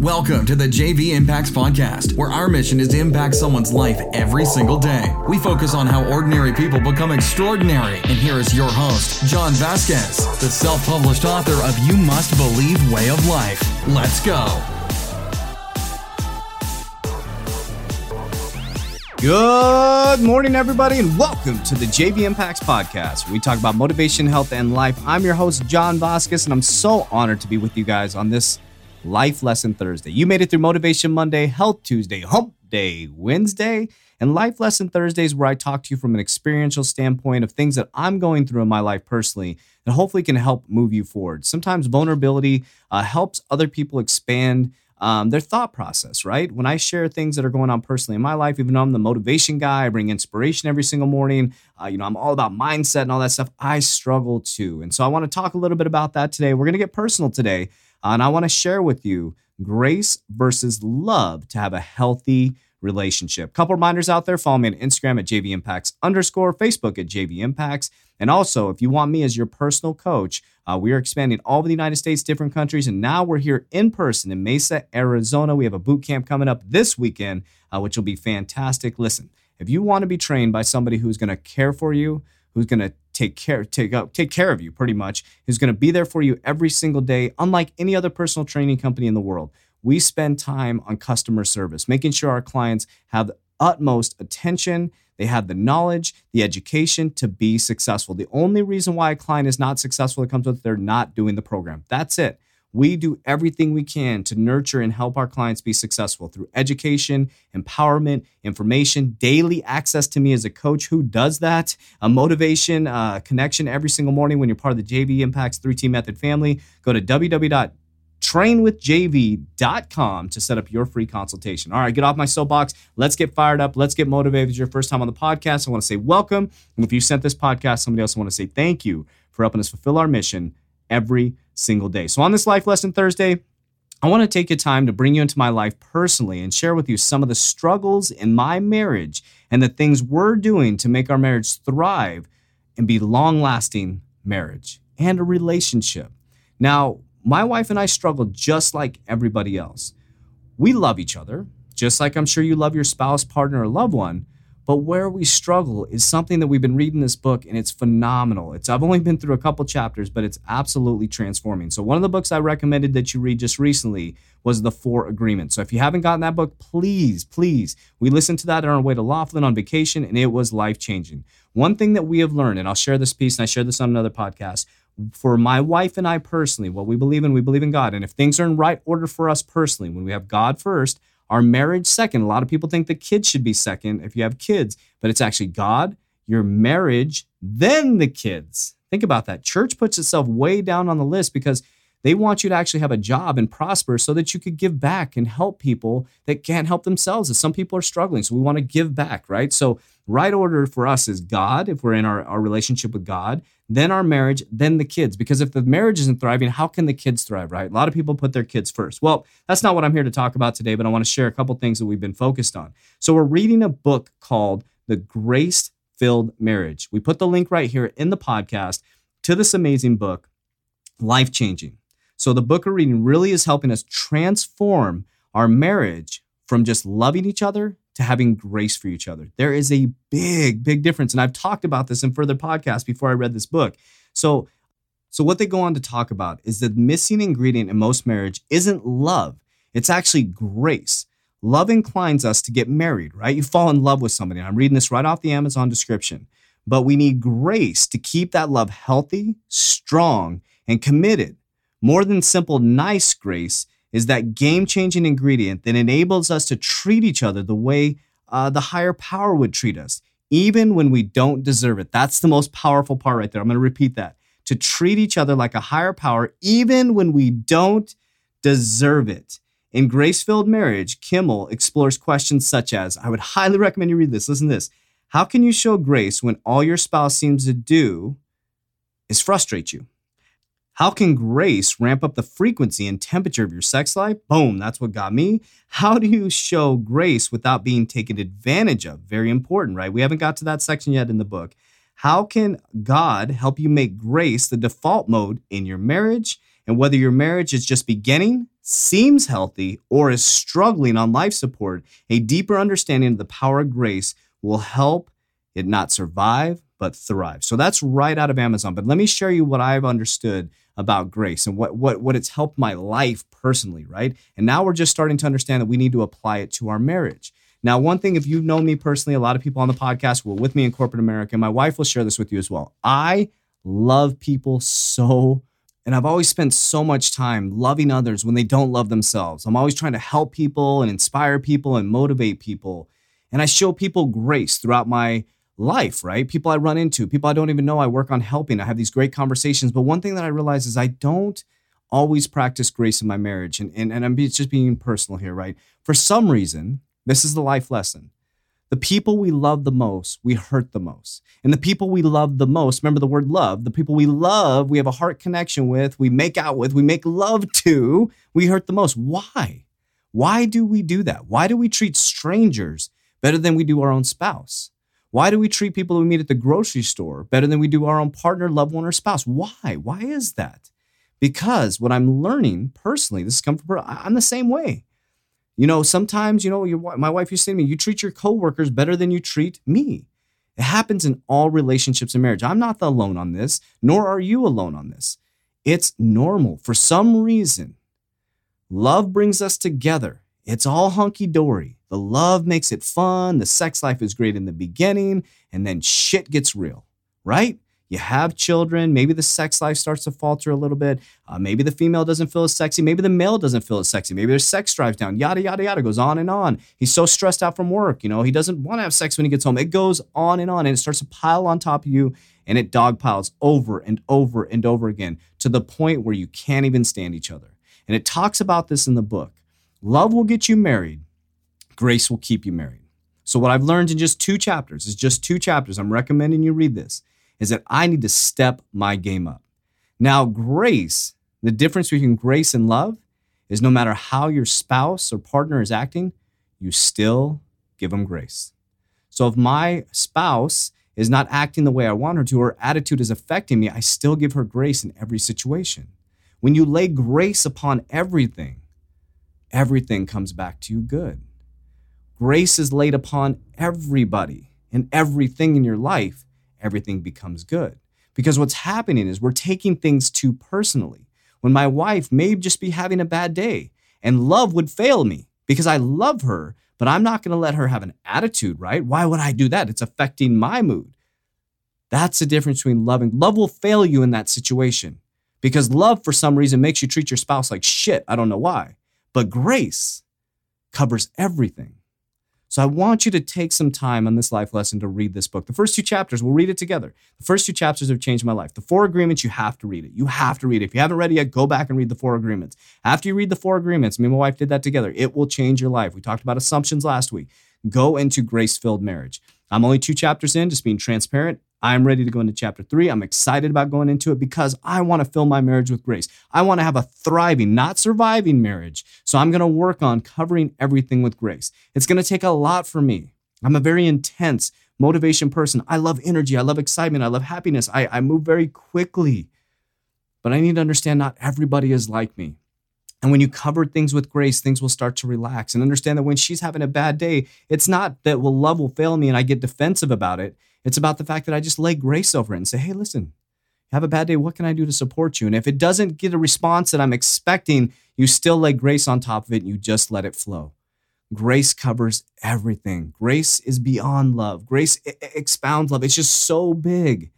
Welcome to the JV Impacts Podcast, where our mission is to impact someone's life every single day. We focus on how ordinary people become extraordinary. And here is your host, John Vasquez, the self published author of You Must Believe Way of Life. Let's go. Good morning, everybody, and welcome to the JV Impacts Podcast, where we talk about motivation, health, and life. I'm your host, John Vasquez, and I'm so honored to be with you guys on this Life Lesson Thursday. You made it through Motivation Monday, Health Tuesday, Hump Day Wednesday, and Life Lesson Thursdays, where I talk to you from an experiential standpoint of things that I'm going through in my life personally and hopefully can help move you forward. Sometimes vulnerability uh, helps other people expand. Um, their thought process, right? When I share things that are going on personally in my life, even though I'm the motivation guy, I bring inspiration every single morning. Uh, you know, I'm all about mindset and all that stuff. I struggle too, and so I want to talk a little bit about that today. We're going to get personal today and I want to share with you grace versus love to have a healthy relationship. Couple reminders out there. Follow me on Instagram at JV Impacts underscore, Facebook at JV Impacts. And also, if you want me as your personal coach, uh, we are expanding all over the United States, different countries, and now we're here in person in Mesa, Arizona. We have a boot camp coming up this weekend, uh, which will be fantastic. Listen, if you want to be trained by somebody who's going to care for you, who's going to take care take uh, take care of you pretty much who's going to be there for you every single day unlike any other personal training company in the world. We spend time on customer service making sure our clients have the utmost attention they have the knowledge the education to be successful. The only reason why a client is not successful it comes with they're not doing the program. That's it we do everything we can to nurture and help our clients be successful through education, empowerment, information, daily access to me as a coach who does that, a motivation, uh, connection every single morning when you're part of the JV Impacts 3T Method family. Go to www.trainwithjv.com to set up your free consultation. All right, get off my soapbox. Let's get fired up. Let's get motivated. It's your first time on the podcast, I want to say welcome. And if you sent this podcast, somebody else I want to say thank you for helping us fulfill our mission every single day. So on this Life Lesson Thursday, I want to take a time to bring you into my life personally and share with you some of the struggles in my marriage and the things we're doing to make our marriage thrive and be long lasting marriage and a relationship. Now, my wife and I struggle just like everybody else. We love each other, just like I'm sure you love your spouse, partner, or loved one. But where we struggle is something that we've been reading this book and it's phenomenal. It's I've only been through a couple chapters, but it's absolutely transforming. So one of the books I recommended that you read just recently was The Four Agreements. So if you haven't gotten that book, please, please, we listened to that on our way to Laughlin on vacation and it was life-changing. One thing that we have learned, and I'll share this piece and I shared this on another podcast, for my wife and I personally, what we believe in, we believe in God. And if things are in right order for us personally, when we have God first, our marriage second. A lot of people think the kids should be second if you have kids, but it's actually God, your marriage, then the kids. Think about that. Church puts itself way down on the list because they want you to actually have a job and prosper so that you could give back and help people that can't help themselves. And some people are struggling. So we want to give back, right? So, right order for us is God, if we're in our, our relationship with God, then our marriage, then the kids. Because if the marriage isn't thriving, how can the kids thrive, right? A lot of people put their kids first. Well, that's not what I'm here to talk about today, but I want to share a couple things that we've been focused on. So, we're reading a book called The Grace Filled Marriage. We put the link right here in the podcast to this amazing book, life changing. So the book of reading really is helping us transform our marriage from just loving each other to having grace for each other. There is a big, big difference. And I've talked about this in further podcasts before I read this book. So, so what they go on to talk about is the missing ingredient in most marriage isn't love. It's actually grace. Love inclines us to get married, right? You fall in love with somebody. I'm reading this right off the Amazon description. But we need grace to keep that love healthy, strong, and committed. More than simple nice grace is that game changing ingredient that enables us to treat each other the way uh, the higher power would treat us, even when we don't deserve it. That's the most powerful part right there. I'm going to repeat that. To treat each other like a higher power, even when we don't deserve it. In Grace Filled Marriage, Kimmel explores questions such as I would highly recommend you read this. Listen to this. How can you show grace when all your spouse seems to do is frustrate you? How can grace ramp up the frequency and temperature of your sex life? Boom, that's what got me. How do you show grace without being taken advantage of? Very important, right? We haven't got to that section yet in the book. How can God help you make grace the default mode in your marriage? And whether your marriage is just beginning, seems healthy, or is struggling on life support, a deeper understanding of the power of grace will help it not survive, but thrive. So that's right out of Amazon. But let me share you what I've understood about grace and what, what, what it's helped my life personally, right? And now we're just starting to understand that we need to apply it to our marriage. Now, one thing, if you know me personally, a lot of people on the podcast were with me in corporate America. My wife will share this with you as well. I love people so and I've always spent so much time loving others when they don't love themselves. I'm always trying to help people and inspire people and motivate people. And I show people grace throughout my life, right? People I run into, people I don't even know I work on helping. I have these great conversations. But one thing that I realize is I don't always practice grace in my marriage. And, and, and I'm just being personal here, right? For some reason, this is the life lesson. The people we love the most, we hurt the most. And the people we love the most, remember the word love, the people we love, we have a heart connection with, we make out with, we make love to, we hurt the most. Why? Why do we do that? Why do we treat strangers better than we do our own spouse? Why do we treat people we meet at the grocery store better than we do our own partner, loved one, or spouse? Why? Why is that? Because what I'm learning personally, this is coming from, I'm the same way. You know, sometimes, you know, your, my wife used to say to me, you treat your coworkers better than you treat me. It happens in all relationships and marriage. I'm not alone on this, nor are you alone on this. It's normal. For some reason, love brings us together. It's all hunky dory. The love makes it fun. The sex life is great in the beginning, and then shit gets real, right? you have children, maybe the sex life starts to falter a little bit. Uh, maybe the female doesn't feel as sexy. Maybe the male doesn't feel as sexy. Maybe their sex drives down, yada, yada, yada, goes on and on. He's so stressed out from work, you know, he doesn't want to have sex when he gets home. It goes on and on and it starts to pile on top of you and it dog piles over and over and over again to the point where you can't even stand each other. And it talks about this in the book. Love will get you married, grace will keep you married. So, what I've learned in just two chapters is just two chapters. I'm recommending you read this is that I need to step my game up. Now, grace, the difference between grace and love is no matter how your spouse or partner is acting, you still give them grace. So if my spouse is not acting the way I want her to, her attitude is affecting me, I still give her grace in every situation. When you lay grace upon everything, everything comes back to you good. Grace is laid upon everybody and everything in your life everything becomes good. Because what's happening is we're taking things too personally. When my wife may just be having a bad day and love would fail me because I love her, but I'm not going to let her have an attitude, right? Why would I do that? It's affecting my mood. That's the difference between loving. Love will fail you in that situation because love, for some reason, makes you treat your spouse like shit. I don't know why. But grace covers everything. So I want you to take some time on this life lesson to read this book. The first two chapters, we'll read it together. The first two chapters have changed my life. The four agreements, you have to read it. You have to read it. If you haven't read it yet, go back and read the four agreements. After you read the four agreements, me and my wife did that together. It will change your life. We talked about assumptions last week. Go into grace filled marriage. I'm only two chapters in, just being transparent. I'm ready to go into chapter three. I'm excited about going into it because I want to fill my marriage with grace. I want to have a thriving, not surviving marriage. So I'm going to work on covering everything with grace. It's going to take a lot for me. I'm a very intense motivation person. I love energy. I love excitement. I love happiness. I, I move very quickly. But I need to understand not everybody is like me. And when you cover things with grace, things will start to relax and understand that when she's having a bad day, it's not that well, love will fail me and I get defensive about it. It's about the fact that I just lay grace over it and say, hey, listen, have a bad day. What can I do to support you? And if it doesn't get a response that I'm expecting, you still lay grace on top of it and you just let it flow. Grace covers everything. Grace is beyond love. Grace expounds love. It's just so big.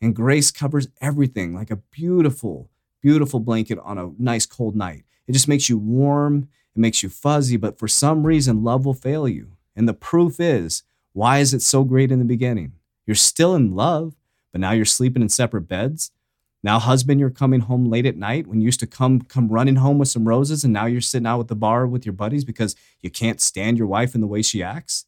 And grace covers everything like a beautiful, beautiful blanket on a nice cold night. It just makes you warm, it makes you fuzzy, but for some reason, love will fail you. And the proof is why is it so great in the beginning? You're still in love, but now you're sleeping in separate beds. Now, husband, you're coming home late at night when you used to come come running home with some roses, and now you're sitting out at the bar with your buddies because you can't stand your wife and the way she acts.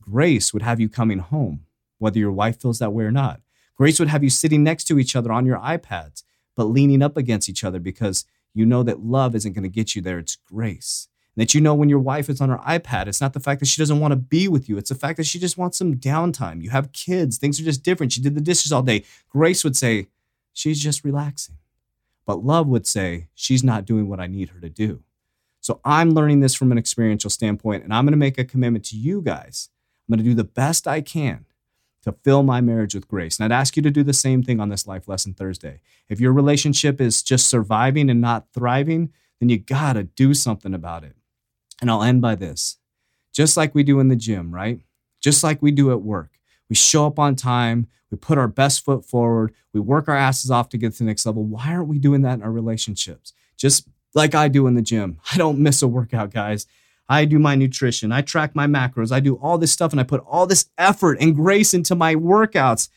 Grace would have you coming home, whether your wife feels that way or not. Grace would have you sitting next to each other on your iPads but leaning up against each other because you know that love isn't going to get you there. It's grace. That you know when your wife is on her iPad, it's not the fact that she doesn't want to be with you. It's the fact that she just wants some downtime. You have kids, things are just different. She did the dishes all day. Grace would say, she's just relaxing. But love would say, she's not doing what I need her to do. So I'm learning this from an experiential standpoint, and I'm going to make a commitment to you guys. I'm going to do the best I can to fill my marriage with grace. And I'd ask you to do the same thing on this Life Lesson Thursday. If your relationship is just surviving and not thriving, then you got to do something about it. And I'll end by this just like we do in the gym, right? Just like we do at work. We show up on time, we put our best foot forward, we work our asses off to get to the next level. Why aren't we doing that in our relationships? Just like I do in the gym. I don't miss a workout, guys. I do my nutrition, I track my macros, I do all this stuff, and I put all this effort and grace into my workouts.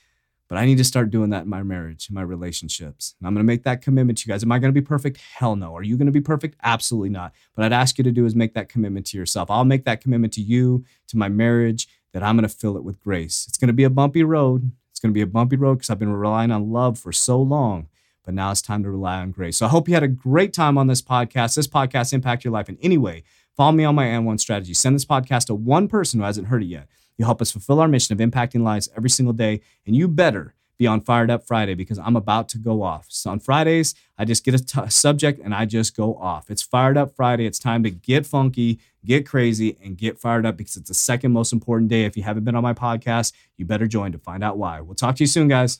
But I need to start doing that in my marriage, in my relationships. And I'm going to make that commitment to you guys. Am I going to be perfect? Hell no. Are you going to be perfect? Absolutely not. But I'd ask you to do is make that commitment to yourself. I'll make that commitment to you, to my marriage, that I'm going to fill it with grace. It's going to be a bumpy road. It's going to be a bumpy road because I've been relying on love for so long. But now it's time to rely on grace. So I hope you had a great time on this podcast. This podcast impact your life in any way. Follow me on my N1 strategy. Send this podcast to one person who hasn't heard it yet. You help us fulfill our mission of impacting lives every single day. And you better be on Fired Up Friday because I'm about to go off. So on Fridays, I just get a t- subject and I just go off. It's Fired Up Friday. It's time to get funky, get crazy, and get fired up because it's the second most important day. If you haven't been on my podcast, you better join to find out why. We'll talk to you soon, guys.